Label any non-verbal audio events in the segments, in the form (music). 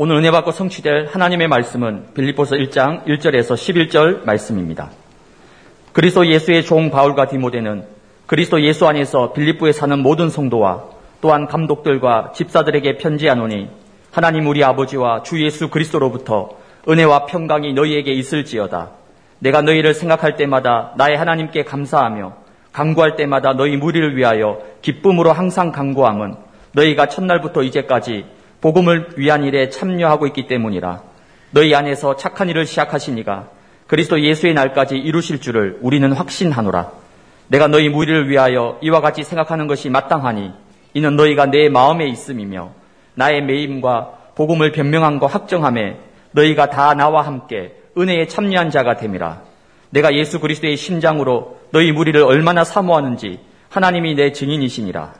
오늘 은혜 받고 성취될 하나님의 말씀은 빌립보서 1장 1절에서 11절 말씀입니다. 그리스도 예수의 종 바울과 디모데는 그리스도 예수 안에서 빌립보에 사는 모든 성도와 또한 감독들과 집사들에게 편지하노니 하나님 우리 아버지와 주 예수 그리스도로부터 은혜와 평강이 너희에게 있을지어다. 내가 너희를 생각할 때마다 나의 하나님께 감사하며 강구할 때마다 너희 무리를 위하여 기쁨으로 항상 강구함은 너희가 첫날부터 이제까지 복음을 위한 일에 참여하고 있기 때문이라. 너희 안에서 착한 일을 시작하시니가 그리스도 예수의 날까지 이루실 줄을 우리는 확신하노라. 내가 너희 무리를 위하여 이와 같이 생각하는 것이 마땅하니 이는 너희가 내 마음에 있음이며 나의 매임과 복음을 변명한 거 확정함에 너희가 다 나와 함께 은혜에 참여한 자가 됨이라. 내가 예수 그리스도의 심장으로 너희 무리를 얼마나 사모하는지 하나님이 내 증인이시니라.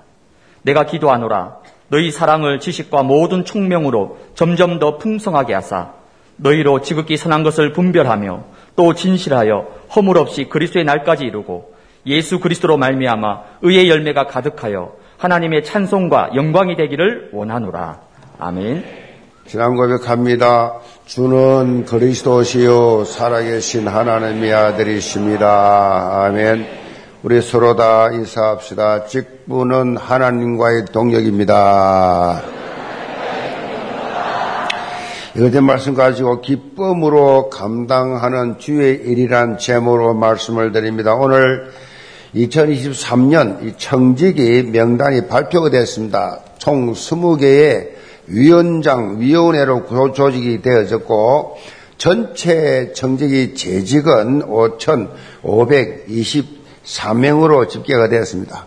내가 기도하노라. 너희 사랑을 지식과 모든 총명으로 점점 더 풍성하게 하사 너희로 지극히 선한 것을 분별하며 또 진실하여 허물 없이 그리스도의 날까지 이루고 예수 그리스도로 말미암아 의의 열매가 가득하여 하나님의 찬송과 영광이 되기를 원하노라. 아멘. 지난 고백합니다. 주는 그리스도시요 살아계신 하나님의 아들이십니다. 아멘. 우리 서로 다 인사합시다. 직분은 하나님과의 동력입니다. 이것의 말씀 가지고 기쁨으로 감당하는 주의 일이란 제목으로 말씀을 드립니다. 오늘 2023년 이 청직이 명단이 발표가 됐습니다. 총 20개의 위원장, 위원회로 조직이 되어졌고 전체 청직이 재직은 5,520 사명으로 집계가 되었습니다.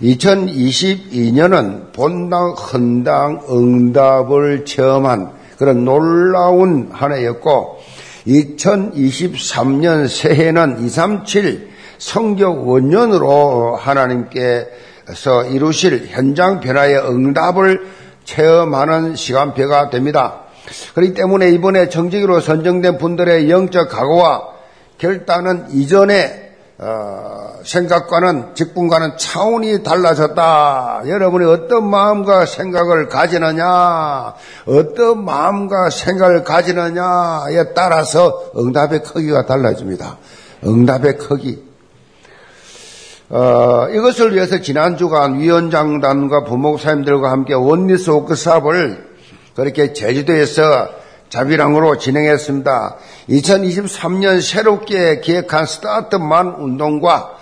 2022년은 본당, 헌당, 응답을 체험한 그런 놀라운 한 해였고, 2023년 새해는 237 성적 원년으로 하나님께서 이루실 현장 변화의 응답을 체험하는 시간표가 됩니다. 그렇기 때문에 이번에 정직으로 선정된 분들의 영적 각오와 결단은 이전에 어, 생각과는 직분과는 차원이 달라졌다. 여러분이 어떤 마음과 생각을 가지느냐, 어떤 마음과 생각을 가지느냐에 따라서 응답의 크기가 달라집니다. 응답의 크기. 어, 이것을 위해서 지난 주간 위원장단과 부목사님들과 함께 원리스 워크샵을 그렇게 제주도에서 자비랑으로 진행했습니다. 2023년 새롭게 기획한 스타트만 운동과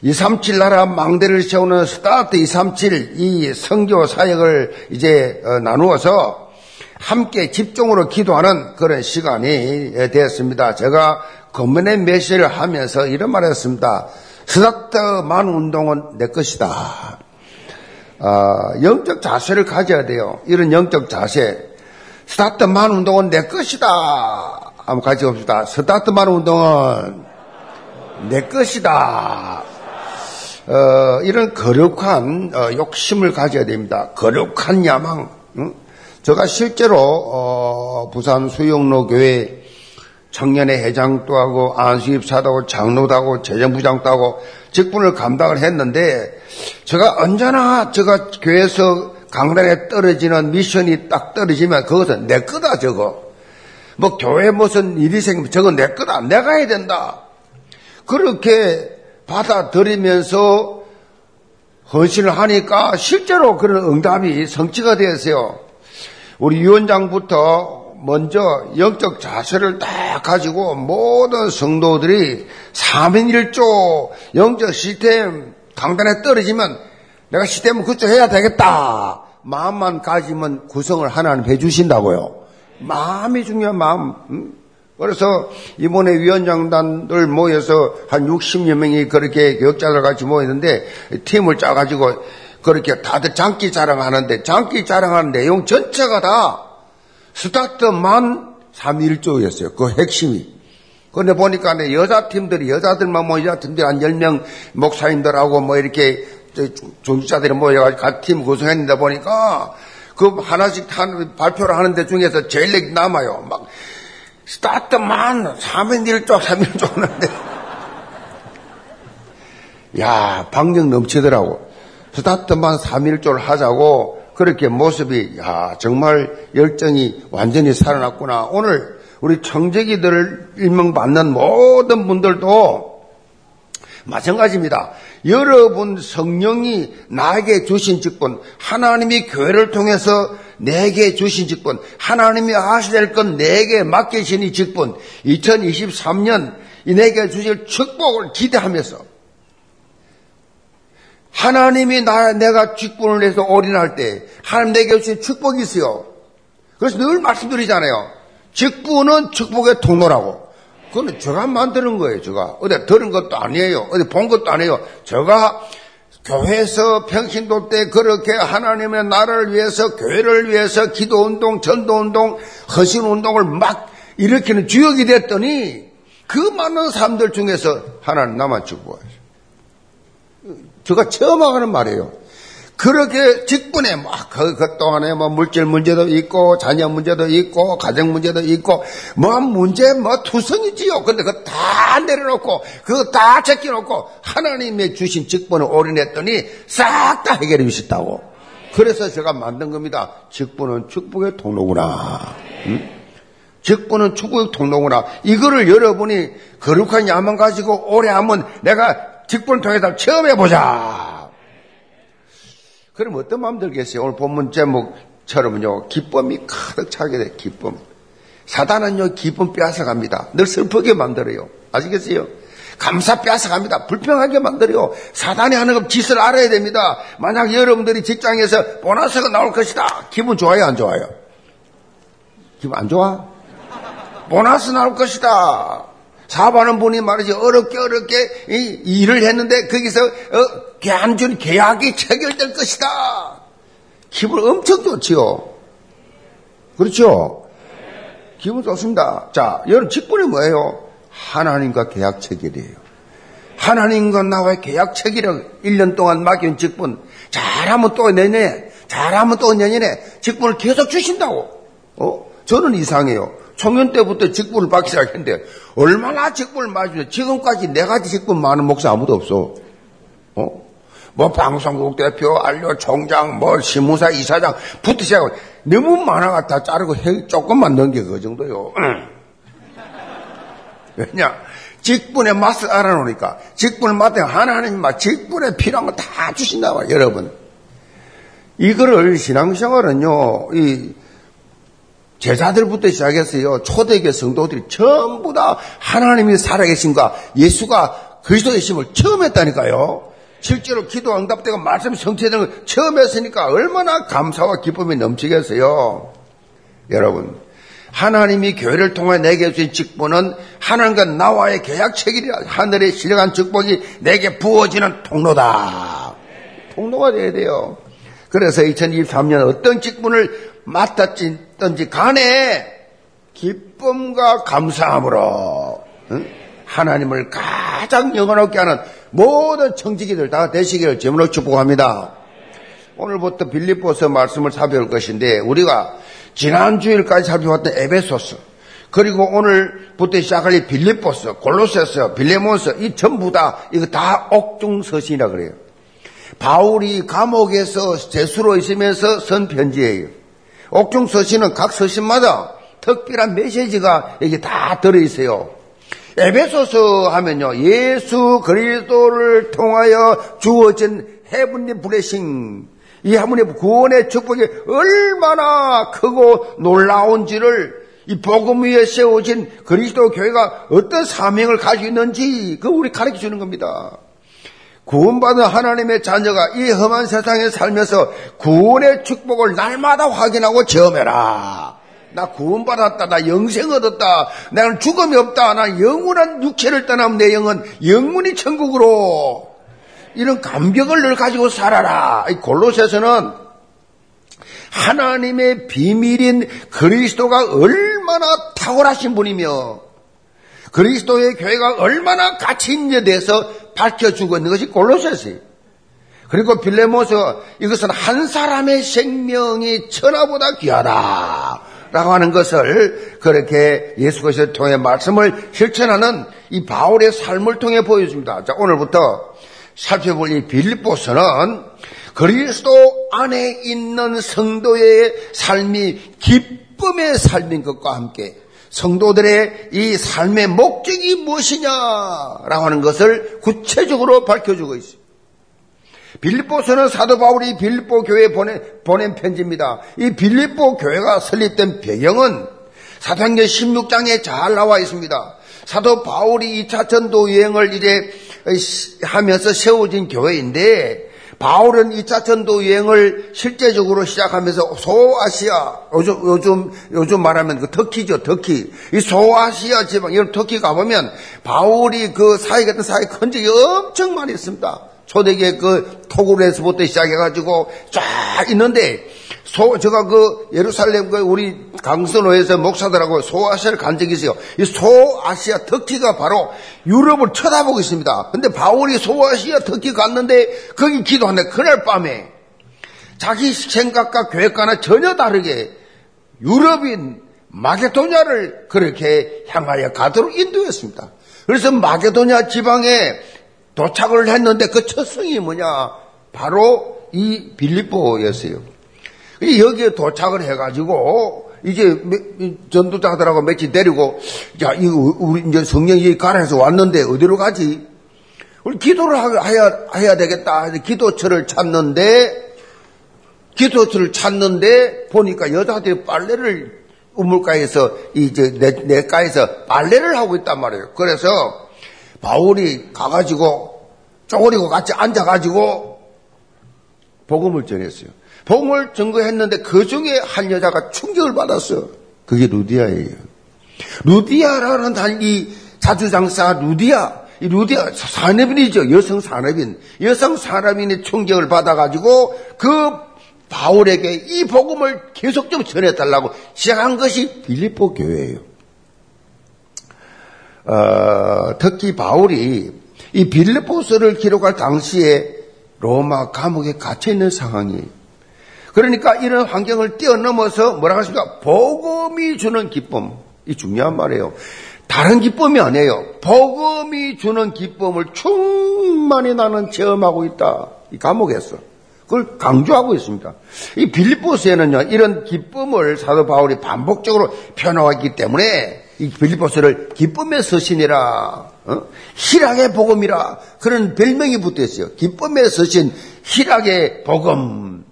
237 나라 망대를 세우는 스타트 237 이 성교 사역을 이제 어, 나누어서 함께 집중으로 기도하는 그런 시간이 되었습니다. 제가 건면의 메시를 하면서 이런 말을 했습니다. 스타트만 운동은 내 것이다. 어, 영적 자세를 가져야 돼요. 이런 영적 자세. 스타트만 운동은 내 것이다. 한번 같이 봅시다. 스타트만 운동은 내 것이다. 어, 이런 거룩한 어, 욕심을 가져야 됩니다. 거룩한 야망. 응? 제가 실제로 어, 부산 수영로 교회 청년의 회장도 하고 안수입사도 하고 장로도 하고 재정부장도 하고 직분을 감당을 했는데 제가 언제나 제가 교회에서 강단에 떨어지는 미션이 딱 떨어지면 그것은 내 거다 저거. 뭐 교회 무슨 일이 생기면 저거 내 거다. 내가 해야 된다. 그렇게 받아들이면서 헌신을 하니까 실제로 그런 응답이 성취가 되었어요. 우리 위원장부터 먼저 영적 자세를 딱 가지고 모든 성도들이 3인1조 영적 시스템 강단에 떨어지면 내가 시스템을 그쪽 해야 되겠다. 마음만 가지면 구성을 하나님 해주신다고요. 마음이 중요한 마음. 그래서 이번에 위원장단들 모여서 한 60여 명이 그렇게 교육자들 같이 모였는데 팀을 짜가지고 그렇게 다들 장기 자랑하는데 장기 자랑하는 내용 전체가 다 스타트만 3일조였어요. 그 핵심이. 그런데 보니까 여자 팀들이 여자들만 뭐 여자 팀들 한 10명 목사님들하고 뭐 이렇게 종주자들이 모여가지고 같은 팀 구성했는데 보니까 그 하나씩 한 발표를 하는데 중에서 제일 남아요. 막 스타트만 3인 1쪽, 3인 1쪽 하는데 (laughs) 야, 방력 넘치더라고. 스타트만 3인 1조를 하자고 그렇게 모습이 야 정말 열정이 완전히 살아났구나. 오늘 우리 청재기들을 일명받는 모든 분들도 마찬가지입니다. 여러분 성령이 나에게 주신 직분, 하나님이 교회를 통해서 내게 주신 직분, 하나님이 하셔야 될 건 내게 맡기신 이 직분, 2023년 내게 주실 축복을 기대하면서 하나님이 나, 내가 직분을 내서 올인할 때 하나님 내게 주신 축복이 있어요. 그래서 늘 말씀드리잖아요. 직분은 축복의 통로라고. 그거는 제가 만드는 거예요, 제가. 어디 들은 것도 아니에요. 어디 본 것도 아니에요. 제가 교회에서 평신도 때 그렇게 하나님의 나라를 위해서, 교회를 위해서 기도운동, 전도운동, 헌신운동을 막 일으키는 주역이 됐더니 그 많은 사람들 중에서 나만 축복하죠. 제가 처음 하는 말이에요. 그렇게 직분에 막, 그, 그 동안에 뭐 물질 문제도 있고, 자녀 문제도 있고, 가정 문제도 있고, 뭐 문제 뭐 투성이지요. 근데 그거 다 내려놓고, 그거 다 제껴놓고, 하나님의 주신 직분을 올인했더니 싹 다 해결해 주셨다고. 그래서 제가 만든 겁니다. 직분은 축복의 통로구나. 응? 직분은 축복의 통로구나. 이거를 여러분이 거룩한 야만 가지고 오래 하면 내가 직분을 통해서 처음 해보자. 그럼 어떤 마음 들겠어요? 오늘 본문 제목처럼요, 기쁨이 가득 차게 돼, 기쁨. 사단은요, 기쁨 빼앗아갑니다. 늘 슬프게 만들어요. 아시겠어요? 감사 빼앗아갑니다. 불평하게 만들어요. 사단이 하는 것 짓을 알아야 됩니다. 만약 여러분들이 직장에서 보너스가 나올 것이다. 기분 좋아요, 안 좋아요? 기분 안 좋아? 보너스 나올 것이다. 사업하는 분이 말이지 어렵게 어렵게 이, 일을 했는데 거기서 어, 계한준 계약이 체결될 것이다. 기분 엄청 좋지요. 그렇죠? 기분 좋습니다. 자, 여러분 직분이 뭐예요? 하나님과 계약 체결이에요. 하나님과 나와의 계약 체결을 1년 동안 맡긴 직분 잘하면 또 내년에 잘하면 또 내년에 직분을 계속 주신다고. 어? 저는 이상해요. 청년 때부터 직분을 받기 시작했는데 얼마나 직분을 맞으면 지금까지 내가 직분 많은 목사 아무도 없어. 어? 뭐 방송국 대표, 알료 총장, 뭐 신무사 이사장 시작하고 너무 많아가 다 자르고 조금만 넘겨 그 정도요. (clears throat) 왜냐? 직분의 맛을 알아놓으니까 직분을 맡아 하나님 막 직분에 필요한 거 다 주신다 봐 여러분. 이거를 신앙생활은요, 이 제자들부터 시작했어요. 초대교 성도들이 전부 다 하나님이 살아계신과 예수가 그리스도의 심을 처음 했다니까요. 실제로 기도 응답되고 말씀 성취되는 걸 처음 했으니까 얼마나 감사와 기쁨이 넘치겠어요. 여러분, 하나님이 교회를 통해 내게 주신 직분은 하나님과 나와의 계약 체결이라 하늘의 신령한 축복이 내게 부어지는 통로다. 통로가 돼야 돼요. 그래서 2023년 어떤 직분을 맡았든지 간에 기쁨과 감사함으로 응? 하나님을 가 장 영원하게 하는 모든 청지기들 다 되시기를 제물로 축복합니다. 오늘부터 빌립보서 말씀을 살펴볼 것인데 우리가 지난 주일까지 살펴봤던 에베소스 그리고 오늘부터 시작할 이 빌립보서, 골로새서, 빌레몬서 이 전부 다 이거 다 옥중서신이라 그래요. 바울이 감옥에서 재수로 있으면서 선 편지예요. 옥중 서신은 각 서신마다 특별한 메시지가 여기 다 들어있어요. 에베소서 하면요. 예수 그리스도를 통하여 주어진 해븐리 블레싱. 이 하모니 구원의 축복이 얼마나 크고 놀라운지를 이 복음 위에 세워진 그리스도 교회가 어떤 사명을 가지고 있는지 그 우리 가르쳐 주는 겁니다. 구원받은 하나님의 자녀가 이 험한 세상에 살면서 구원의 축복을 날마다 확인하고 체험해라. 나 구원받았다. 나 영생 얻었다. 나는 죽음이 없다. 나 영원한 육체를 떠나면 내 영은 영원히 천국으로. 이런 감격을 늘 가지고 살아라. 이 골로새서는 하나님의 비밀인 그리스도가 얼마나 탁월하신 분이며 그리스도의 교회가 얼마나 가치 있는 데 대해서 밝혀주고 있는 것이 골로새서예요. 그리고 빌레모서 이것은 한 사람의 생명이 천하보다 귀하다. 라고 하는 것을 그렇게 예수 그리스도를 통해 말씀을 실천하는 이 바울의 삶을 통해 보여줍니다. 자, 오늘부터 살펴볼 이 빌립보서는 그리스도 안에 있는 성도의 삶이 기쁨의 삶인 것과 함께 성도들의 이 삶의 목적이 무엇이냐라고 하는 것을 구체적으로 밝혀주고 있습니다. 빌립보서는 사도 바울이 빌립보 교회에 보낸, 보낸 편지입니다. 이 빌립보 교회가 설립된 배경은 사도행전 16장에 잘 나와 있습니다. 사도 바울이 2차 전도 여행을 이제 하면서 세워진 교회인데 바울은 2차 전도 여행을 실제적으로 시작하면서 소아시아 요즘 요즘 요즘 말하면 그 터키죠 터키 이 소아시아 지방 여러분 터키 가보면 바울이 그 사회 같은 사회 큰 적이 엄청 많이 있습니다. 초대교회 그 토굴에서부터 시작해가지고 쫙 있는데 소, 제가 그 예루살렘 그 우리 강선호에서 목사들하고 소아시아를 간 적이 있어요. 이 소아시아 터키가 바로 유럽을 쳐다보고 있습니다. 근데 바울이 소아시아 터키 갔는데 거기 기도하는데 그날 밤에 자기 생각과 계획과는 전혀 다르게 유럽인 마게도냐를 그렇게 향하여 가도록 인도했습니다. 그래서 마게도냐 지방에 도착을 했는데 그첫 성이 뭐냐? 바로 이 빌립보였어요. 여기에 도착을 해가지고 이제 전도자들하고 며칠 데리고 자 이거 우리 이제 성령이 가라해서 왔는데 어디로 가지? 우리 기도를 해야 해야 되겠다. 기도처를 찾는데 기도처를 찾는데 보니까 여자들이 빨래를 우물가에서 이제 내가에서 빨래를 하고 있단 말이에요. 그래서 바울이 가가지고 쪼그리고 같이 앉아가지고 복음을 전했어요. 복음을 전거했는데 그 중에 한 여자가 충격을 받았어요. 그게 루디아예요. 루디아라는 단이 자주장사 루디아. 이 루디아 산업인이죠. 여성 산업인. 여성 산업인이 충격을 받아가지고 그 바울에게 이 복음을 계속 좀 전해달라고 시작한 것이 빌리포 교회예요. 어, 특히 바울이 이 빌리포스를 기록할 당시에 로마 감옥에 갇혀 있는 상황이에요. 그러니까 이런 환경을 뛰어넘어서 뭐라고 하십니까? 복음이 주는 기쁨. 이 중요한 말이에요. 다른 기쁨이 아니에요. 복음이 주는 기쁨을 충만히 나는 체험하고 있다. 이 감옥에서. 그걸 강조하고 있습니다. 이 빌립보스에는요, 이런 기쁨을 사도 바울이 반복적으로 표현하기 때문에 이 빌립보스를 기쁨의 서신이라, 어? 희락의 복음이라 그런 별명이 붙어 있어요. 기쁨의 서신, 희락의 복음.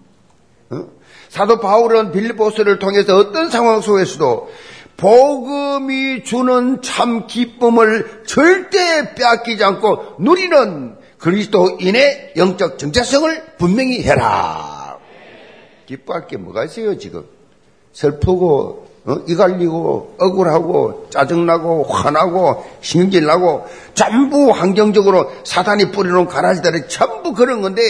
어? 사도 바울은 빌립보스를 통해서 어떤 상황 속에서도 복음이 주는 참 기쁨을 절대 빼앗기지 않고 누리는 그리스도인의 영적 정체성을 분명히 해라. 기뻐할 게 뭐가 있어요, 지금? 슬프고 어? 이갈리고 억울하고 짜증나고 화나고 신경질 나고 전부 환경적으로 사단이 뿌리놓은 가라지들이 전부 그런 건데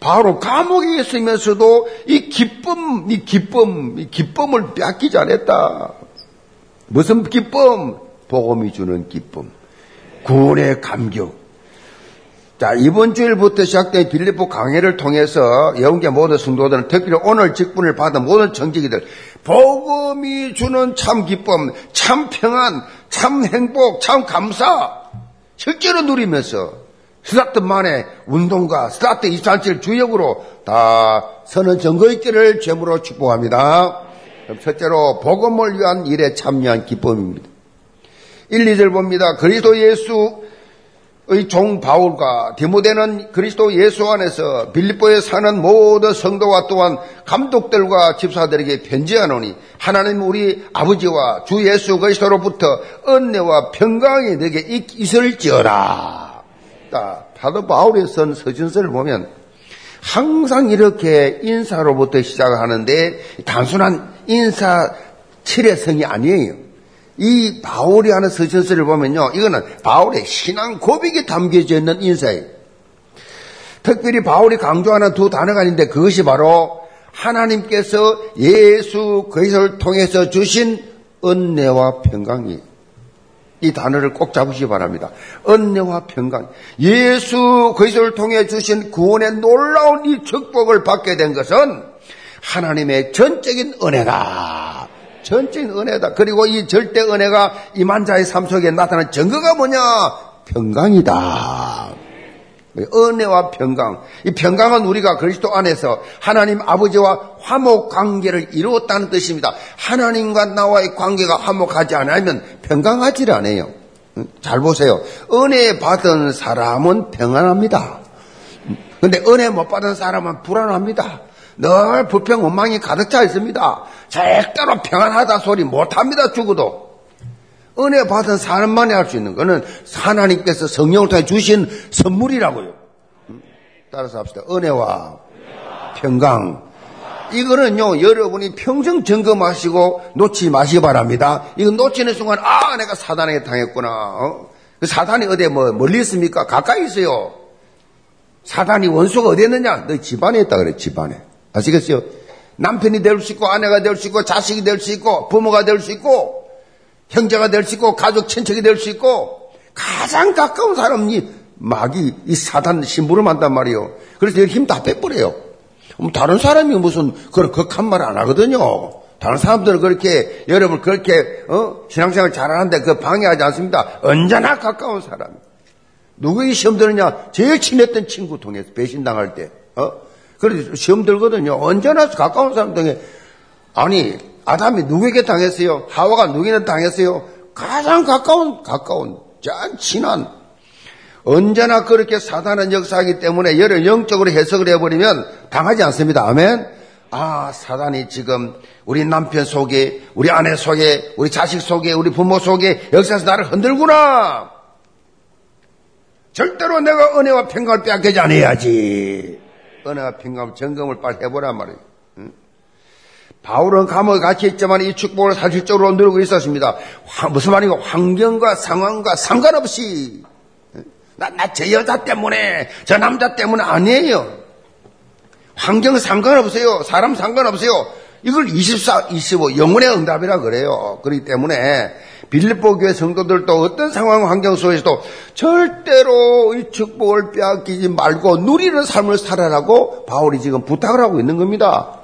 바로 감옥에 있으면서도 이 기쁨, 이 기쁨, 이 기쁨을 빼앗기지 않았다. 무슨 기쁨? 복음이 주는 기쁨. 구원의 감격. 자, 이번 주일부터 시작된 빌리포 강해를 통해서 영계 모든 성도들은 특별히 오늘 직분을 받은 모든 정직이들 복음이 주는 참 기쁨, 참 평안, 참 행복, 참 감사 실제로 누리면서 스타트만의 운동과 스타트 237 주역으로 다 선언 증거 있기를 죄물로 축복합니다. 첫째로 복음을 위한 일에 참여한 기쁨입니다. 1, 2절 봅니다. 그리스도 예수 종 바울과 디모데는 그리스도 예수 안에서 빌립보에 사는 모든 성도와 또한 감독들과 집사들에게 편지하노니 하나님 우리 아버지와 주 예수 그리스도로부터 은혜와 평강이 내게 있을지어라. 사도 바울이 쓴 서신서를 보면 항상 이렇게 인사로부터 시작하는데 단순한 인사 칠해성이 아니에요. 이 바울이 하는 서신서를 보면요. 이거는 바울의 신앙 고백이 담겨져 있는 인사예요. 특별히 바울이 강조하는 두 단어가 있는데 그것이 바로 하나님께서 예수 그리스도를 통해서 주신 은혜와 평강이 이 단어를 꼭 잡으시기 바랍니다. 은혜와 평강. 예수 그리스도를 통해 주신 구원의 놀라운 이 축복을 받게 된 것은 하나님의 전적인 은혜다. 전적인 은혜다. 그리고 이 절대 은혜가 임한 자의 삶 속에 나타난 증거가 뭐냐? 평강이다. 은혜와 평강. 이 평강은 우리가 그리스도 안에서 하나님 아버지와 화목 관계를 이루었다는 뜻입니다. 하나님과 나와의 관계가 화목하지 않으면 평강하지 않아요. 잘 보세요. 은혜 받은 사람은 평안합니다. 근데 은혜 못 받은 사람은 불안합니다. 늘 불평, 원망이 가득 차 있습니다. 절대로 평안하다 소리 못합니다, 죽어도. 은혜 받은 사람만이 할 수 있는 것은 하나님께서 성령을 통해 주신 선물이라고요. 따라서 합시다. 은혜와 평강. 이거는요, 여러분이 평생 점검하시고 놓지 마시기 바랍니다. 이거 놓치는 순간, 아, 내가 사단에게 당했구나. 어? 그 사단이 어디에 뭐, 멀리 있습니까? 가까이 있어요. 사단이 원수가 어디 있느냐? 너 집안에 있다 그래, 집안에. 아시겠어요? 남편이 될 수 있고, 아내가 될 수 있고, 자식이 될 수 있고, 부모가 될 수 있고, 형제가 될 수 있고, 가족, 친척이 될 수 있고, 가장 가까운 사람이 마귀, 이 사단 신부를 만단 말이요. 그래서 힘 다 빼버려요. 다른 사람이 무슨 그런 극한 말 안 하거든요. 다른 사람들은 그렇게 여러분 그렇게 어? 신앙생활 잘하는데 그 방해하지 않습니다. 언제나 가까운 사람. 누구에게 시험 들느냐? 제일 친했던 친구 통해서 배신당할 때. 어? 그래서 시험 들거든요. 언제나 가까운 사람 통해. 아니 아담이 누구에게 당했어요? 하와가 누구에게 당했어요? 가장 가까운 가까운 짠 친한 언제나 그렇게 사단은 역사하기 때문에 여러 영적으로 해석을 해버리면 당하지 않습니다. 아멘. 아, 사단이 지금 우리 남편 속에, 우리 아내 속에, 우리 자식 속에, 우리 부모 속에 역사에서 나를 흔들구나. 절대로 내가 은혜와 평강을 빼앗기지 않아야지. 은혜와 평강 점검을 빨리 해보란 말이에요. 응? 바울은 감옥에 같이 있지만 이 축복을 사실적으로 누리고 있었습니다. 무슨 말이고 환경과 상황과 상관없이 나, 나, 저 여자 때문에, 저 남자 때문에 아니에요. 환경 상관없어요. 사람 상관없어요. 이걸 24, 25, 영혼의 응답이라 그래요. 그렇기 때문에 빌립보 교회 성도들도 어떤 상황 환경 속에서도 절대로 이 축복을 빼앗기지 말고 누리는 삶을 살아라고 바울이 지금 부탁을 하고 있는 겁니다.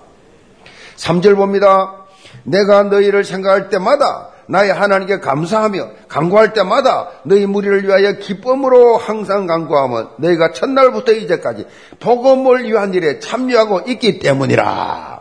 3절 봅니다. 내가 너희를 생각할 때마다 나의 하나님께 감사하며 간구할 때마다 너희 무리를 위하여 기쁨으로 항상 간구하면 너희가 첫날부터 이제까지 복음을 위한 일에 참여하고 있기 때문이라.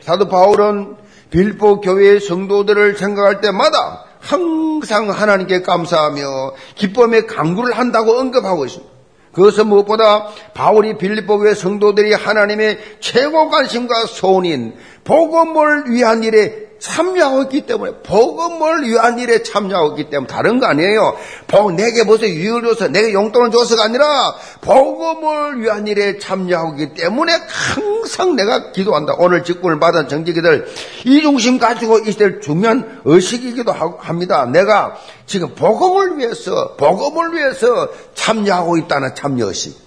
사도 바울은 빌보 교회의 성도들을 생각할 때마다 항상 하나님께 감사하며 기쁨의 간구를 한다고 언급하고 있습니다. 그것은 무엇보다 바울이 빌립보 교회 성도들이 하나님의 최고 관심과 소원인 복음을 위한 일에 참여하고 있기 때문에 복음을 위한 일에 참여하고 있기 때문에 다른 거 아니에요. 복 내게 무슨 유익을 줘서 내게 용돈을 줘서가 아니라 복음을 위한 일에 참여하고 있기 때문에 항상 내가 기도한다. 오늘 직분을 받은 정직이들 이 중심 가지고 있을 중요한 의식이기도 합니다. 내가 지금 복음을 위해서 복음을 위해서 참여하고 있다는 참여의식.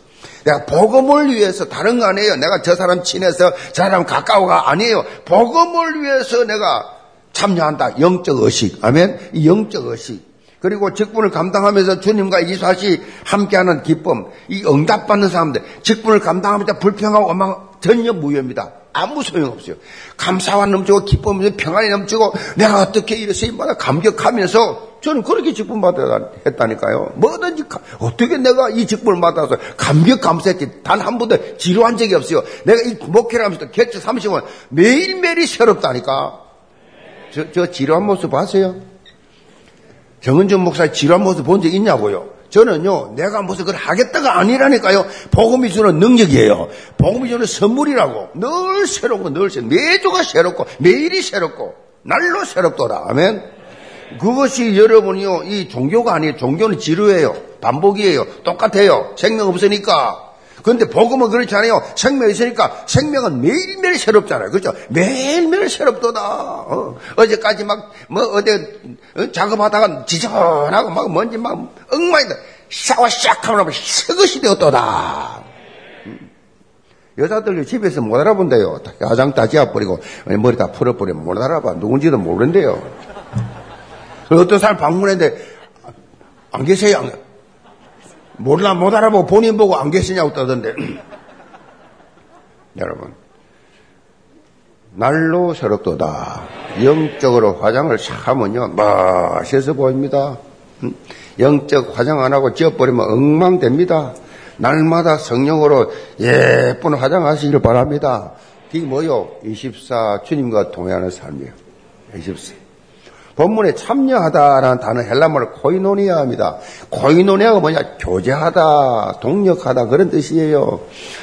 내가 복음을 위해서 다른 거 아니에요. 내가 저 사람 친해서 저 사람 가까워가 아니에요. 복음을 위해서 내가 참여한다. 영적 의식. 아멘. 이 영적 의식. 그리고 직분을 감당하면서 주님과 이사시 함께하는 기쁨. 이 응답받는 사람들. 직분을 감당하면서 불평하고 원망 전혀 무효입니다. 아무 소용없어요. 감사와 넘치고 기쁨이 평안이 넘치고 내가 어떻게 이래서 이마다 감격하면서 저는 그렇게 직분 받아 했다니까요. 뭐든지 어떻게 내가 이 직분을 받아서 감격 감사했지 단 한 번도 지루한 적이 없어요. 내가 이 목회를 하면서 개체 30원 매일매일이 새롭다니까. 저, 저 지루한 모습 봤어요? 정은준 목사의 지루한 모습 본 적 있냐고요? 저는요, 내가 무슨 그걸 하겠다가 아니라니까요. 복음이 주는 능력이에요. 복음이 주는 선물이라고. 늘 새롭고, 늘 새롭고, 매주가 새롭고, 매일이 새롭고, 날로 새롭더라. 아멘. 그것이 여러분이요, 이 종교가 아니에요. 종교는 지루해요. 반복이에요. 똑같아요. 생명 없으니까. 그런데 복음은 그렇지 않아요. 생명이 있으니까 생명은 매일매일 새롭잖아요. 그렇죠? 매일매일 새롭도다. 어. 제까지 막, 뭐, 어디, 어, 작업하다가 지저하고 막 먼지 막 엉망이다. 샤워 샥 하면 새것이 되었도다. 음. 여자들 집에서 못 알아본대요. 야장 다 지어버리고 머리 다 풀어버리면 못 알아봐. 누군지도 모른대요. 어떤 사람 방문했는데 안 계세요. 안, 몰라 못 알아보고 본인 보고 안 계시냐고 떠던데 (clears throat) 여러분 날로 새롭도다 영적으로 화장을 싹 하면요 멋있어 보입니다 음, 영적 화장 안 하고 지어버리면 엉망됩니다 날마다 성령으로 예쁜 화장하시기를 바랍니다. 이게 뭐요? 24 주님과 동행하는 삶이에요. 24. 본문에 참여하다라는 단어 헬라말로 코이노니아입니다. 코이노니아가 뭐냐? 교제하다, 동력하다 그런 뜻이에요.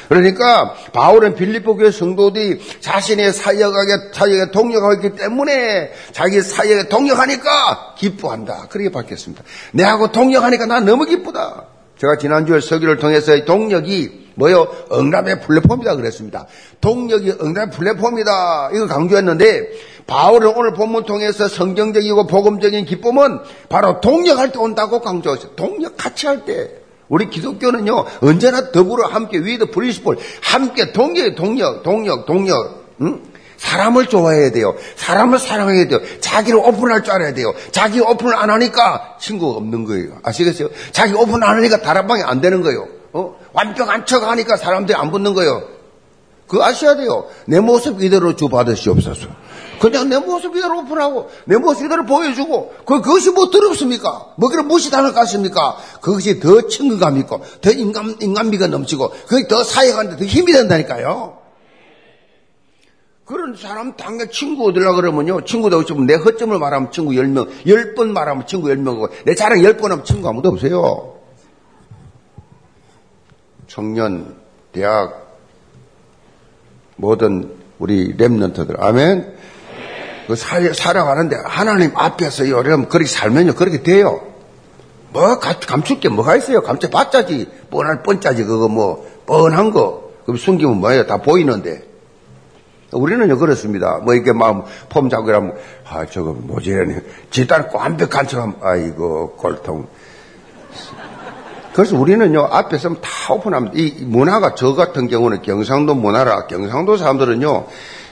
그러니까 바울은 빌립보 교회 성도들이 자신의 사역에 사역에 동력하고 있기 때문에 자기 사역에 동력하니까 기뻐한다. 그렇게 밝혔습니다. 내하고 동역하니까 난 너무 기쁘다. 제가 지난주에 설교를 통해서 동역이 뭐요? 응답의 플랫폼이다 그랬습니다. 동역이 응답의 플랫폼이다. 이거 강조했는데 바울은 오늘 본문 통해서 성경적이고 복음적인 기쁨은 바로 동역할 때 온다고 강조했어요. 동역 같이 할 때. 우리 기독교는요, 언제나 더불어 함께 with principle, 함께 동역, 동역, 동역, 동역, 응? 사람을 좋아해야 돼요. 사람을 사랑해야 돼요. 자기를 오픈할 줄 알아야 돼요. 자기 오픈을 안 하니까 친구가 없는 거예요. 아시겠어요? 자기 오픈 안 하니까 다락방이 안 되는 거예요. 어? 완벽한 척 하니까 사람들이 안 붙는 거예요. 그거 아셔야 돼요. 내 모습 이대로 주 받으시옵소서. 그냥 내 모습 이대로 오픈하고 내 모습 이대로 보여주고 그, 그것이 뭐 더럽습니까? 뭐기를 무시당할 것 같습니까? 그것이 더 친근감 있고 더 인간, 인간미가 넘치고 그게 더 사역하는데 더 힘이 된다니까요. 그런 사람 당연 친구 얻으려 그러면요. 친구도 없으면 내 허점을 말하면 친구 10명, 10번 말하면 친구 10명이고 내 자랑 10번 하면 친구 아무도 없어요. 청년, 대학, 모든 우리 랩런트들 아멘. 그 살, 살아가는데 하나님 앞에서 여러분 그렇게 살면요 그렇게 돼요. 뭐 감출 게 뭐가 있어요? 감춰 봤자지 뻔할 뻔짜지 그거 뭐 뻔한 거. 그럼 숨기면 뭐예요? 다 보이는데. 우리는요 그렇습니다. 뭐 이렇게 마음 폼 잡고 이러면 아 저거 뭐지? 집단 완벽한 척하면 아이고 골통. 그래서 우리는요 앞에서 다 오픈합니다. 이 문화가 저 같은 경우는 경상도 문화라 경상도 사람들은요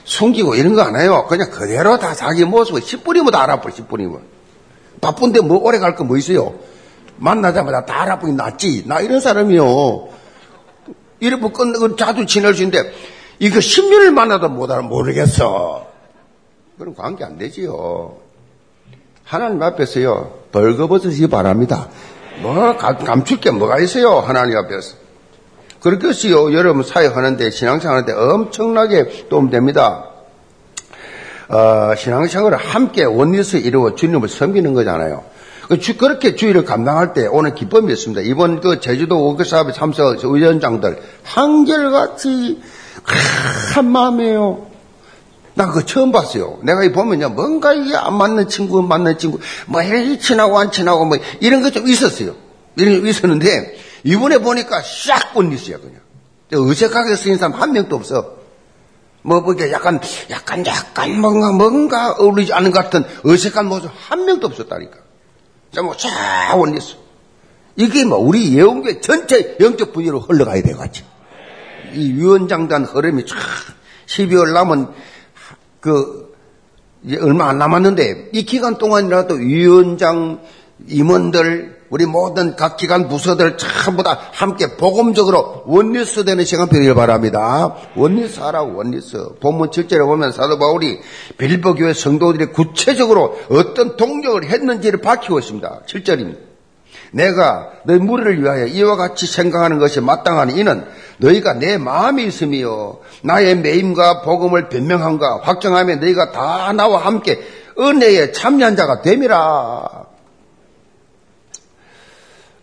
숨기고 이런 거 안 해요. 그냥 그대로 다 자기 모습을 10분이면 다 알아버려, 10분이면. 바쁜데 뭐 오래 갈 거 뭐 있어요? 만나자마자 다 알아보기 낫지. 나 이런 사람이요. 이러고 끝내고 자주 지낼 수 있는데, 이거 10년을 만나도 못 알아, 모르겠어. 그럼 관계 안 되지요. 하나님 앞에서요, 벌거벗으시기 바랍니다. 뭐, 감출 게 뭐가 있어요, 하나님 앞에서. 그렇겠어요. 여러분 사역하는데 신앙생활 하는데 엄청나게 도움됩니다. 어, 신앙생활을 함께 원리서 이루어 주님을 섬기는 거잖아요. 그 그렇게 주의를 감당할 때 오늘 기쁨이 있습니다. 이번 그 제주도 워크사업에 참석 의원장들 한결같이 한 마음이에요. 난 그거 처음 봤어요. 내가 이 보면요. 뭔가 이게 안 맞는 친구, 맞는 친구, 뭐, 이 친하고 안 친하고 뭐, 이런 거 좀 있었어요. 이런 거 있었는데, 이번에 보니까 싹 본리스야, 그냥. 어색하게 쓰인 사람 한 명도 없어. 뭐, 뭐, 이게 약간, 약간, 약간 뭔가, 뭔가 어울리지 않은 것 같은 어색한 모습 한 명도 없었다니까. 자, 뭐, 쫙 원리스. 이게 뭐, 우리 예언교회 전체 영적 분위기로 흘러가야 돼가지이 위원장단 흐름이 쫙 12월 남은 그, 얼마 안 남았는데, 이 기간 동안이라도 위원장, 임원들, 우리 모든 각 기관 부서들 전부 다 함께 복음적으로 원리스 되는 시간 되길 바랍니다. 원리스 하라고 원리스. 본문 7절에 보면 사도 바울이 빌보 교회 성도들이 구체적으로 어떤 동력을 했는지를 밝히고 있습니다. 7절입니다. 내가 너희 무리를 위하여 이와 같이 생각하는 것이 마땅하니 이는 너희가 내 마음이 있으며 나의 매임과 복음을 변명함과 확정하며 너희가 다 나와 함께 은혜에 참여한 자가 됨이라.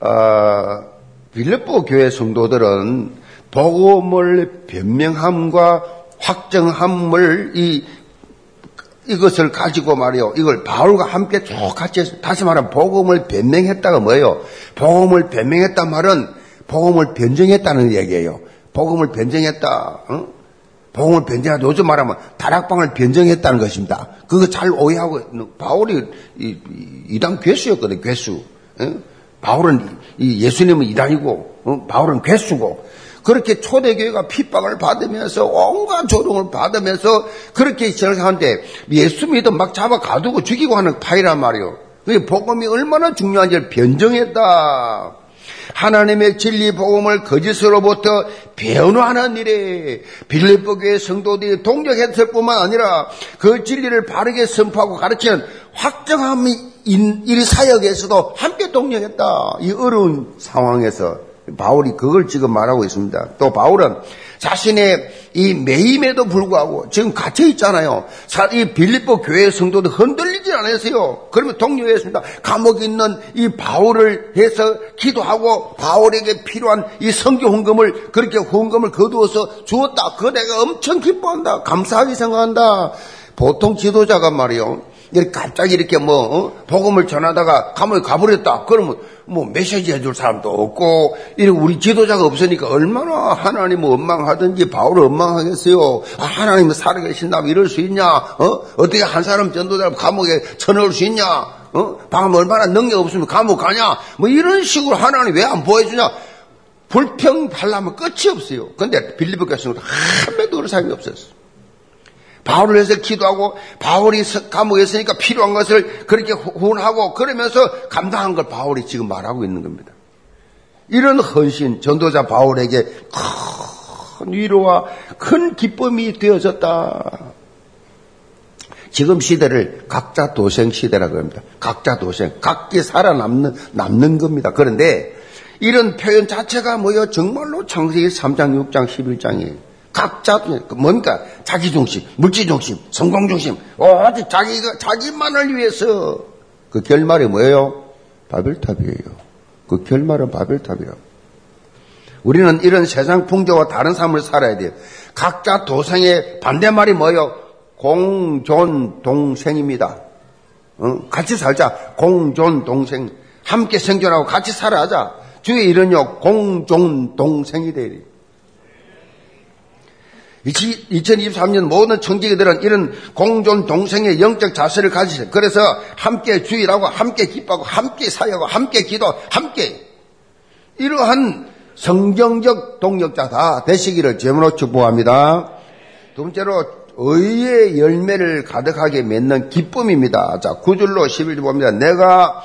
어, 빌립보 교회 성도들은 복음을 변명함과 확정함을 이 이것을 가지고 말이요. 이걸 바울과 함께 쭉 같이 해서 다시 말하면 복음을 변명했다가 뭐예요? 복음을 변명했단 말은 복음을 변정했다는 얘기예요. 복음을 변정했다. 응? 복음을 변정하다. 요즘 말하면 다락방을 변정했다는 것입니다. 그거 잘 오해하고 바울이 이단 괴수였거든. 괴수. 응? 바울은 예수님은 이단이고 어? 바울은 괴수고 그렇게 초대교회가 핍박을 받으면서 온갖 조롱을 받으면서 그렇게 시작하는데 예수 믿어 막 잡아 가두고 죽이고 하는 파이란 말이요. 그 복음이 얼마나 중요한지를 변정했다. 하나님의 진리 복음을 거짓으로부터 변화하는 일에 빌립보 교회 성도들이 동력했을 뿐만 아니라 그 진리를 바르게 선포하고 가르치는 확정함이 일 사역에서도 함께 동력했다. 이 어려운 상황에서 바울이 그걸 지금 말하고 있습니다. 또 바울은 자신의 이 매임에도 불구하고 지금 갇혀 있잖아요. 이 빌립보 교회 성도도 흔들리지 않았어요. 그러면 동료했습니다. 감옥에 있는 이 바울을 해서 기도하고 바울에게 필요한 이 성교 헌금을 그렇게 헌금을 거두어서 주었다. 그거 내가 엄청 기뻐한다. 감사하게 생각한다. 보통 지도자가 말이요. 이렇게 갑자기 이렇게 뭐 어? 복음을 전하다가 감옥에 가버렸다. 그러면 뭐 메시지 해줄 사람도 없고 이렇게 우리 지도자가 없으니까 얼마나 하나님을 원망하든지 바울을 원망하겠어요. 아, 하나님은 살아계신다면 이럴 수 있냐? 어? 어떻게 한 사람 전도자를 감옥에 쳐넣을 수 있냐? 어? 방금 얼마나 능력 없으면 감옥 가냐? 뭐 이런 식으로 하나님 왜 안 보여주냐? 불평하려면 끝이 없어요. 근데 빌리보 교수는 한 명도 그런 사람이 없었어. 바울을 해서 기도하고 바울이 감옥에 있으니까 필요한 것을 그렇게 후원하고 그러면서 감당한 걸 바울이 지금 말하고 있는 겁니다. 이런 헌신 전도자 바울에게 큰 위로와 큰 기쁨이 되어졌다. 지금 시대를 각자 도생 시대라고 합니다. 각자 도생, 각기 살아남는 남는 겁니다. 그런데 이런 표현 자체가 뭐요? 정말로 창세기 3장, 6장, 11장이에요. 각자 뭔가 자기 중심, 물질 중심, 성공 중심, 어디 자기가 자기만을 위해서 그 결말이 뭐예요? 바벨탑이에요. 그 결말은 바벨탑이에요. 우리는 이런 세상 풍조와 다른 삶을 살아야 돼요. 각자 도생의 반대말이 뭐예요? 공존 동생입니다. 어? 같이 살자. 공존 동생. 함께 생존하고 같이 살아자. 주의 이른요 공존 동생이 되리. 2023년 모든 청지기들은 이런 공존 동생의 영적 자세를 가지세요. 그래서 함께 주의하고 함께 기뻐하고 함께 사역하고 함께 기도 함께 이러한 성경적 동력자 다 되시기를 제문으로 축복합니다. 두 번째로 의의 열매를 가득하게 맺는 기쁨입니다. 자, 구절로 11절 봅니다. 내가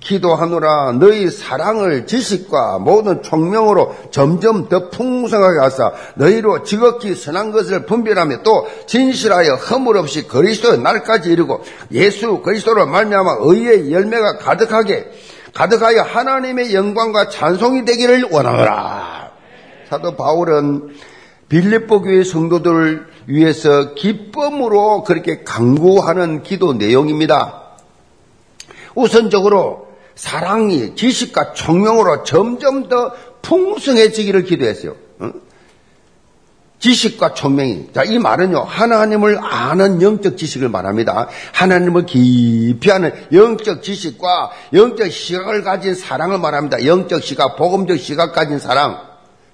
기도하노라 너희 사랑을 지식과 모든 총명으로 점점 더 풍성하게 하사 너희로 지극히 선한 것을 분별하며 또 진실하여 허물 없이 그리스도의 날까지 이르고 예수 그리스도로 말미암아 의의 열매가 가득하게 가득하여 하나님의 영광과 찬송이 되기를 원하노라. 사도 바울은 빌립보 교회 성도들을 위해서 기쁨으로 그렇게 강구하는 기도 내용입니다. 우선적으로 사랑이 지식과 총명으로 점점 더 풍성해지기를 기도했어요. 지식과 총명이. 자, 이 말은요, 하나님을 아는 영적 지식을 말합니다. 하나님을 깊이 아는 영적 지식과 영적 시각을 가진 사랑을 말합니다. 영적 시각, 복음적 시각 가진 사랑.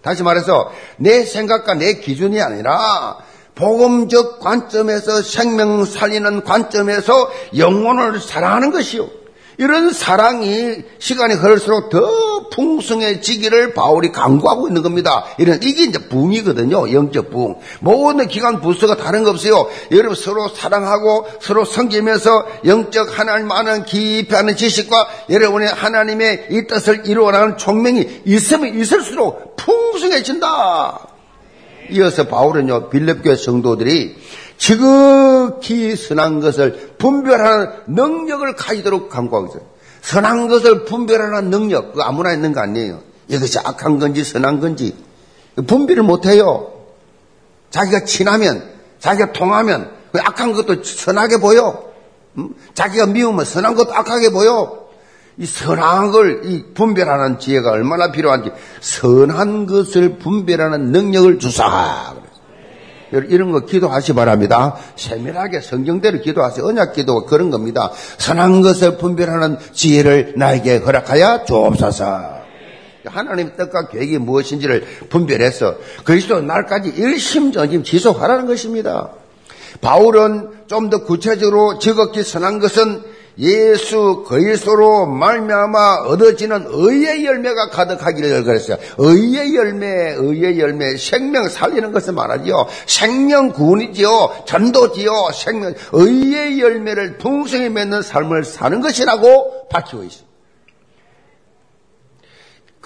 다시 말해서, 내 생각과 내 기준이 아니라, 복음적 관점에서 생명 살리는 관점에서 영혼을 사랑하는 것이요. 이런 사랑이 시간이 흐를수록 더 풍성해지기를 바울이 강구하고 있는 겁니다. 이런 이게 이제 붕이거든요. 영적 붕. 모든 기관 부서가 다른 거 없어요. 여러분 서로 사랑하고 서로 섬기면서 영적 하나님 아는 깊이 하는 지식과 여러분의 하나님의 이 뜻을 이루어나가는 총명이 있으면 있을수록 풍성해진다. 이어서 바울은요 빌립교 성도들이 지극히 선한 것을 분별하는 능력을 가지도록 강구하고 있어요. 선한 것을 분별하는 능력, 그 아무나 있는 거 아니에요. 이것이 악한 건지 선한 건지 분별을 못해요. 자기가 친하면, 자기가 통하면 그 악한 것도 선하게 보여. 자기가 미우면 선한 것도 악하게 보여. 이걸이 분별하는 지혜가 얼마나 필요한지 선한 것을 분별하는 능력을 주사. 이런 거 기도하시 바랍니다. 세밀하게 성경대로 기도하세요. 언약 기도가 그런 겁니다. 선한 것을 분별하는 지혜를 나에게 허락하여 주옵소서. 하나님의 뜻과 계획이 무엇인지를 분별해서 그리스도 날까지 일심전심 지속하라는 것입니다. 바울은 좀 더 구체적으로 지극히 선한 것은 예수 그리스도로 말미암아 얻어지는 의의 열매가 가득하기를 그랬어요. 의의 열매, 의의 열매, 생명 살리는 것을 말하지요. 생명 구원이지요. 전도지요. 생명, 의의 열매를 풍성히 맺는 삶을 사는 것이라고 밝히고 있습니다.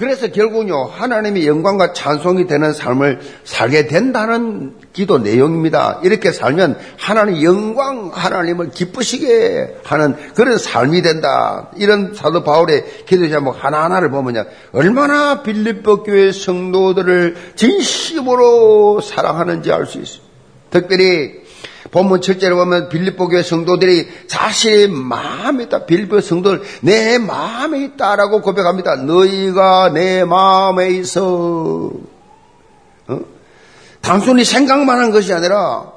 그래서 결국은요, 하나님의 영광과 찬송이 되는 삶을 살게 된다는 기도 내용입니다. 이렇게 살면 하나님 영광, 하나님을 기쁘시게 하는 그런 삶이 된다. 이런 사도 바울의 기도 제목 하나하나를 보면요, 얼마나 빌립보 교회 성도들을 진심으로 사랑하는지 알 수 있습니다. 특별히 본문 7절에 보면 빌립보 교회 성도들이 자신의 마음에 있다. 빌립보 성도들 내 마음에 있다라고 고백합니다. 너희가 내 마음에 있어. 어? 단순히 생각만 한 것이 아니라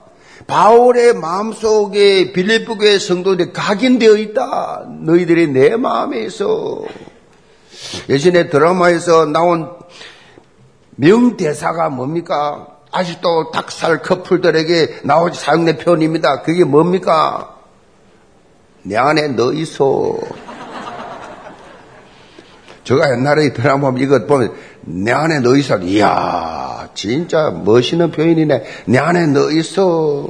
바울의 마음속에 빌립보 교회 성도들이 각인되어 있다. 너희들이 내 마음에 있어. 예전에 드라마에서 나온 명대사가 뭡니까? 아직도 닭살 커플들에게 나오지 사용된 표현입니다. 그게 뭡니까? 내 안에 너 있어. 제가 옛날에 드라마 이거 보면 내 안에 너 있어. 이야, 진짜 멋있는 표현이네. 내 안에 너 있어.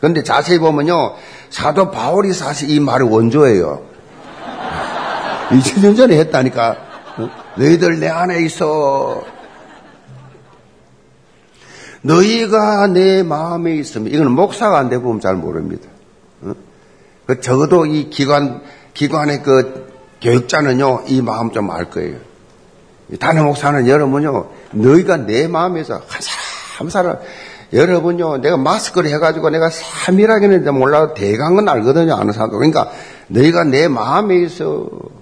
근데 자세히 보면요. 사도 바울이 사실 이 말의 원조예요. 2000년 전에 했다니까. 너희들 내 안에 있어. 너희가 내 마음에 있으면 이건 목사가 안 되고 보면 잘 모릅니다. 어? 그 적어도 이 기관 기관의 그 교육자는요 이 마음 좀 알 거예요. 단임 목사는 여러분요 너희가 내 마음에서 한 사람 한 사람 여러분요 내가 마스크를 해가지고 내가 3일하게 했는데 몰라도 대강은 알거든요 아는 사람도 그러니까 너희가 내 마음에 있어. 어?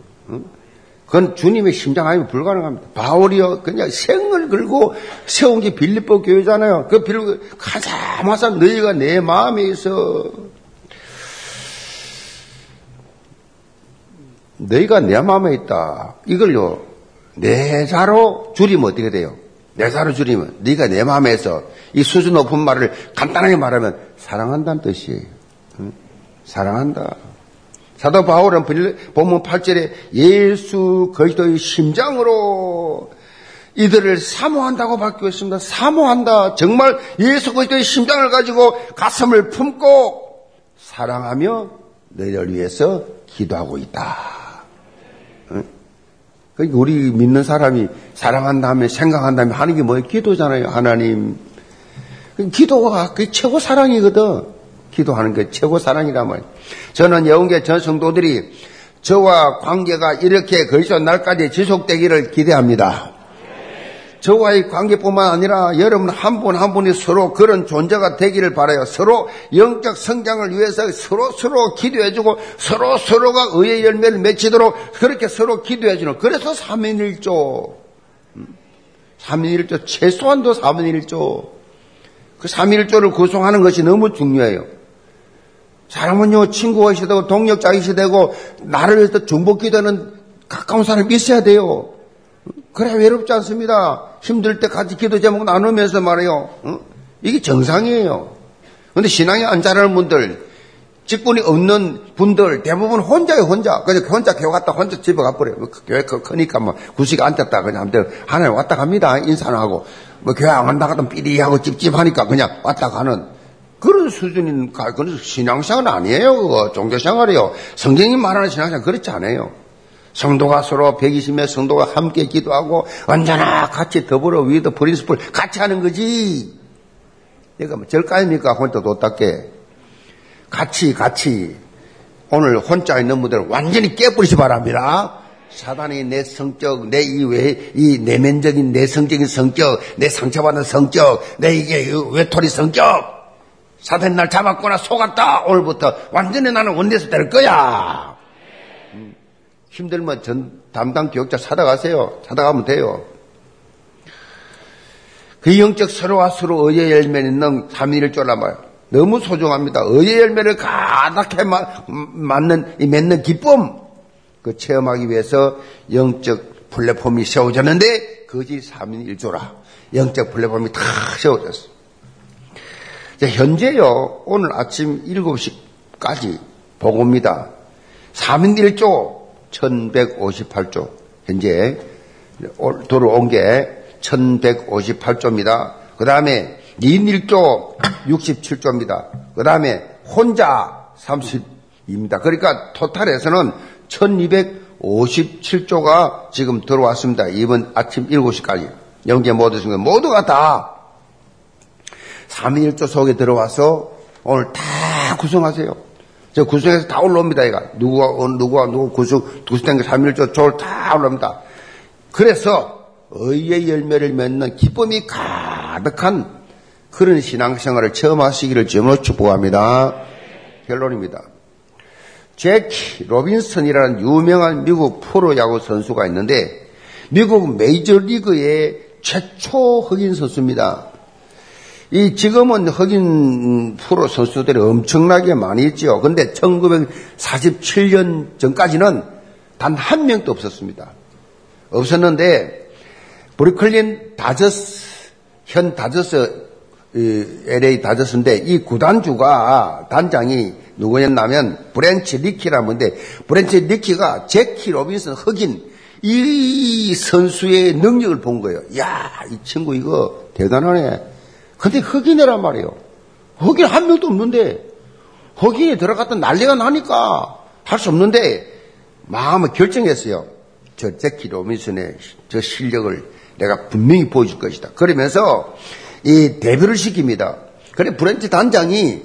그건 주님의 심장 아니면 불가능합니다. 바울이요, 그냥 생을 걸고 세운 게 빌립보 교회잖아요. 그 빌립보 가자마자 너희가 내 마음에 있어. 너희가 내 마음에 있다. 이걸요, 내 자로 줄이면 어떻게 돼요? 내 자로 줄이면 네가 내 마음에 있어. 이 수준 높은 말을 간단하게 말하면 사랑한다는 뜻이에요. 응? 사랑한다. 사도 바울은 본문 8절에 예수 그리스도의 심장으로 이들을 사모한다고 바뀌었습니다. 사모한다. 정말 예수 그리스도의 심장을 가지고 가슴을 품고 사랑하며 너희를 위해서 기도하고 있다. 그러니까 우리 믿는 사람이 사랑한 다음에 생각한 다음에 하는 게 뭐예요? 기도잖아요. 하나님. 기도가 그 최고 사랑이거든. 기도하는 게 최고 말이에요. 저는 영계 전 성도들이 저와 관계가 이렇게 그리스도 날까지 지속되기를 기대합니다. 저와의 관계뿐만 아니라 여러분 한분한 분이 서로 그런 존재가 되기를 바라요. 서로 영적 성장을 위해서 서로 서로 기도해주고 서로 서로가 의의 열매를 맺히도록 그렇게 서로 기도해주는. 그래서 3인 1조. 3인 1조 최소한도 3인 1조. 그 3인 1조를 구성하는 것이 너무 중요해요. 사람은요, 친구가 있어야 되고, 동력자 있어야 되고, 나를 위해서 중복기도는 가까운 사람이 있어야 돼요. 그래 외롭지 않습니다. 힘들 때 같이 기도 제목 나누면서 말해요. 어? 이게 정상이에요. 근데 신앙이 안 자라는 분들, 직분이 없는 분들 대부분 혼자예요, 혼자. 그냥 혼자 교회 갔다 혼자 집에 가버려요. 뭐 교회 크니까 뭐 구시가 앉았다 그냥 아무튼 하나님 왔다 갑니다. 인사는 하고. 뭐 교회 안 간다 가도 삐리하고 찝찝하니까 그냥 왔다 가는 그런 수준인, 그건 신앙생활 아니에요, 그거. 종교생활이에요. 성경이 말하는 신앙생활 그렇지 않아요. 성도가 서로 120명 성도가 함께 기도하고 언제나 같이 더불어 위더 프린스플 같이 하는 거지. 내가 뭐 절까입니까? 혼자 도닦게. 같이, 같이. 오늘 혼자 있는 분들은 완전히 깨버리시 바랍니다. 사단이 내 성격, 내 이외, 이 내면적인 내 성적인 성격, 내 상처받은 성격, 내 이게 외톨이 성격, 사탄이 날 잡았거나 속았다. 오늘부터 완전히 나는 원대에서 될 거야. 음, 힘들면 전 담당 교육자 찾아가세요. 찾아가면 돼요. 그 영적 서로와 서로 의의 열매 있는 3일을 쫄라말 너무 소중합니다. 의의 열매를 가득해 맞는, 맺는 기쁨. 그 체험하기 위해서 영적 플랫폼이 세워졌는데, 거지 3인 1조라. 영적 플랫폼이 다 세워졌어. 현재요, 오늘 아침 7시까지 보고입니다. 3인 1조 1158조. 현재 들어온 게 1158조입니다. 그 다음에 2인 1조 67조입니다. 그 다음에 혼자 30입니다. 그러니까 토탈에서는 1258 57조가 지금 들어왔습니다. 이번 아침 7시까지. 영계 모두 중에 모두가 다 3인1조 속에 들어와서 오늘 다 구성하세요. 저 구성해서 다 올라옵니다, 이가. 누구가, 어, 누구가, 누구 구성, 구성된 게 3.1조 조를 다 올라옵니다. 그래서 의의 열매를 맺는 기쁨이 가득한 그런 신앙생활을 처음 하시기를 주으로 축복합니다. 결론입니다. 제키 로빈슨이라는 유명한 미국 프로야구 선수가 있는데 미국 메이저리그의 최초 흑인 선수입니다. 이 지금은 흑인 프로 선수들이 엄청나게 많이 있죠. 근데 1947년 전까지는 단 한 명도 없었습니다. 없었는데 브루클린 다저스 현 다저스 LA 다저스인데 이 구단주가 단장이 누구였냐면 브랜치 리키라는 분인데 브랜치 리키가 제키 로빈슨 흑인 이 선수의 능력을 본 거예요. 야, 이 친구 이거 대단하네. 근데 흑인이란 말이에요. 흑인 한 명도 없는데 흑인이 들어갔단 난리가 나니까 할 수 없는데 마음을 결정했어요. 저 제키 로빈슨의 저 실력을 내가 분명히 보여줄 것이다. 그러면서 이 데뷔를 시킵니다. 그래 브랜치 단장이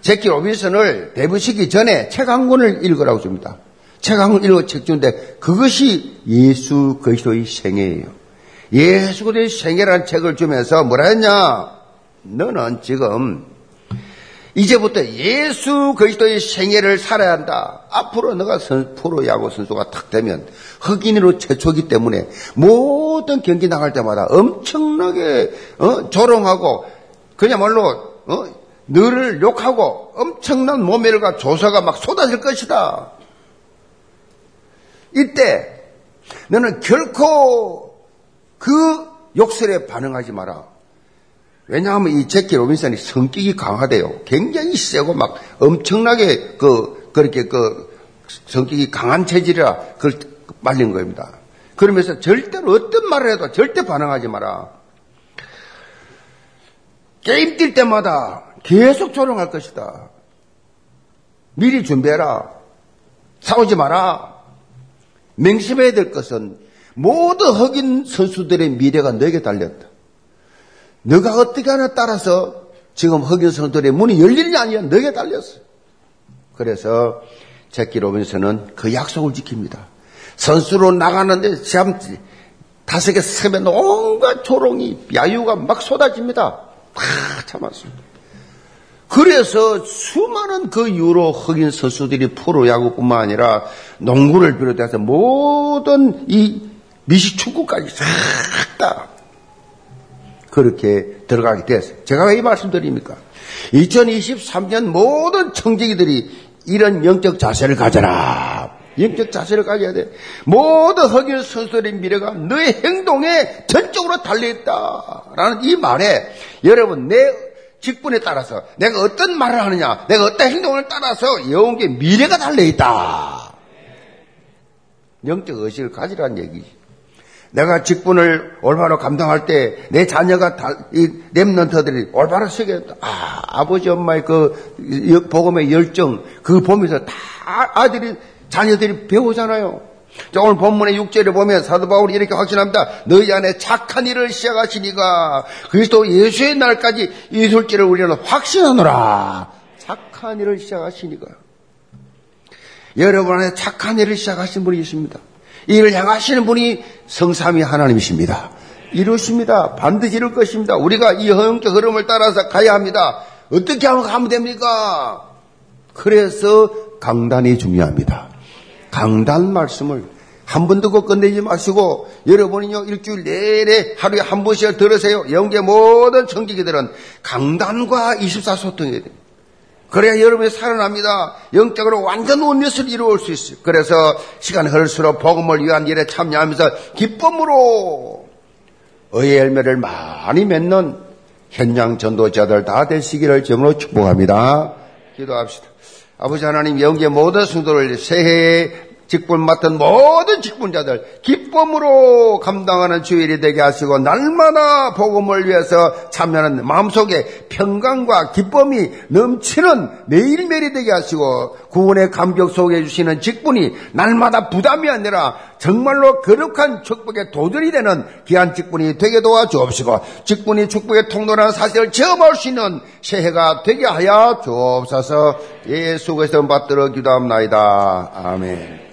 제키 로빈슨을 데뷔시키기 전에 책 한 권을 읽으라고 줍니다. 책 한 권 읽어 책 주는데 그것이 예수 그리스도의 생애예요. 예수 그리스도의 생애라는 책을 주면서 뭐라 했냐? 너는 지금 이제부터 예수 그리스도의 생애를 살아야 한다. 앞으로 너가 선, 프로 야구 선수가 탁 되면 흑인으로 최초기 때문에 모든 경기 나갈 때마다 엄청나게 어, 조롱하고 그야말로 어, 너를 욕하고 엄청난 모멸과 조사가 막 쏟아질 것이다. 이때 너는 결코 그 욕설에 반응하지 마라. 왜냐하면 이 제키 로빈슨이 성격이 강하대요. 굉장히 세고 막 엄청나게 그, 그렇게 그 성격이 강한 체질이라 그걸 말린 겁니다. 그러면서 절대로 어떤 말을 해도 절대 반응하지 마라. 게임 뛸 때마다 계속 조롱할 것이다. 미리 준비해라. 싸우지 마라. 맹심해야 될 것은 모든 흑인 선수들의 미래가 너에게 달렸다. 너가 어떻게 하나 따라서 지금 흑인 선수들의 문이 열리느냐 아니냐 너에게 달렸어. 그래서 제키 로빈슨은 그 약속을 지킵니다. 선수로 나가는데 참 다섯 개 세면 온갖 조롱이 야유가 막 쏟아집니다. 다 참았습니다. 그래서 수많은 그 유로 흑인 선수들이 프로야구뿐만 아니라 농구를 비롯해서 모든 이 미식축구까지 싹 다 그렇게 들어가게 됐어요. 제가 왜 이 말씀드립니까? 2023년 모든 청지기들이 이런 영적 자세를 가져라. 영적 자세를 가져야 돼. 모든 흑인 선수들의 미래가 너의 행동에 전적으로 달려있다. 라는 이 말에 여러분 내 직분에 따라서 내가 어떤 말을 하느냐, 내가 어떤 행동을 따라서 영웅의 미래가 달려있다. 영적 의식을 가지라는 얘기지. 내가 직분을 올바로 감당할 때 내 자녀가 다, 이 랩런터들이 올바로 서게 아 아버지 엄마의 그 복음의 열정 그 보면서 다 아들이 자녀들이 배우잖아요. 자, 오늘 본문의 6절에 보면 사도 바울이 이렇게 확신합니다. 너희 안에 착한 일을 시작하시니가 그리스도 예수의 날까지 이 술지를 우리는 확신하노라. 착한 일을 시작하시니까. 여러분 안에 착한 일을 시작하신 분이 있습니다. 이를 향하시는 분이 성삼위 하나님이십니다. 이루십니다. 반드시 이룰 것입니다. 우리가 이 허영적 흐름을 따라서 가야 합니다. 어떻게 하면 가면 됩니까? 그래서 강단이 중요합니다. 강단 말씀을 한 번 듣고 끝내지 마시고 여러분이요 일주일 내내 하루에 한 번씩 들으세요. 영계 모든 청지기들은 강단과 24소통해야 돼요. 그래야 여러분이 살아납니다. 영적으로 완전 온넷을 이루을 수 있어요. 그래서 시간이 흐를수록 복음을 위한 일에 참여하면서 기쁨으로 의의 열매를 많이 맺는 현장 전도자들 다 되시기를 점으로 축복합니다. 기도합시다. 아버지 하나님 영계 모든 성도를 새해에 직분 맡은 모든 직분자들 기쁨으로 감당하는 주일이 되게 하시고 날마다 복음을 위해서 참여하는 마음속에 평강과 기쁨이 넘치는 매일매일이 되게 하시고 구원의 감격 속에 주시는 직분이 날마다 부담이 아니라 정말로 거룩한 축복의 도전이 되는 귀한 직분이 되게 도와주옵시고 직분이 축복의 통로라는 사실을 체험할 수 있는 새해가 되게 하여 주옵소서 예수 그리스도 받들어 기도합나이다. 아멘.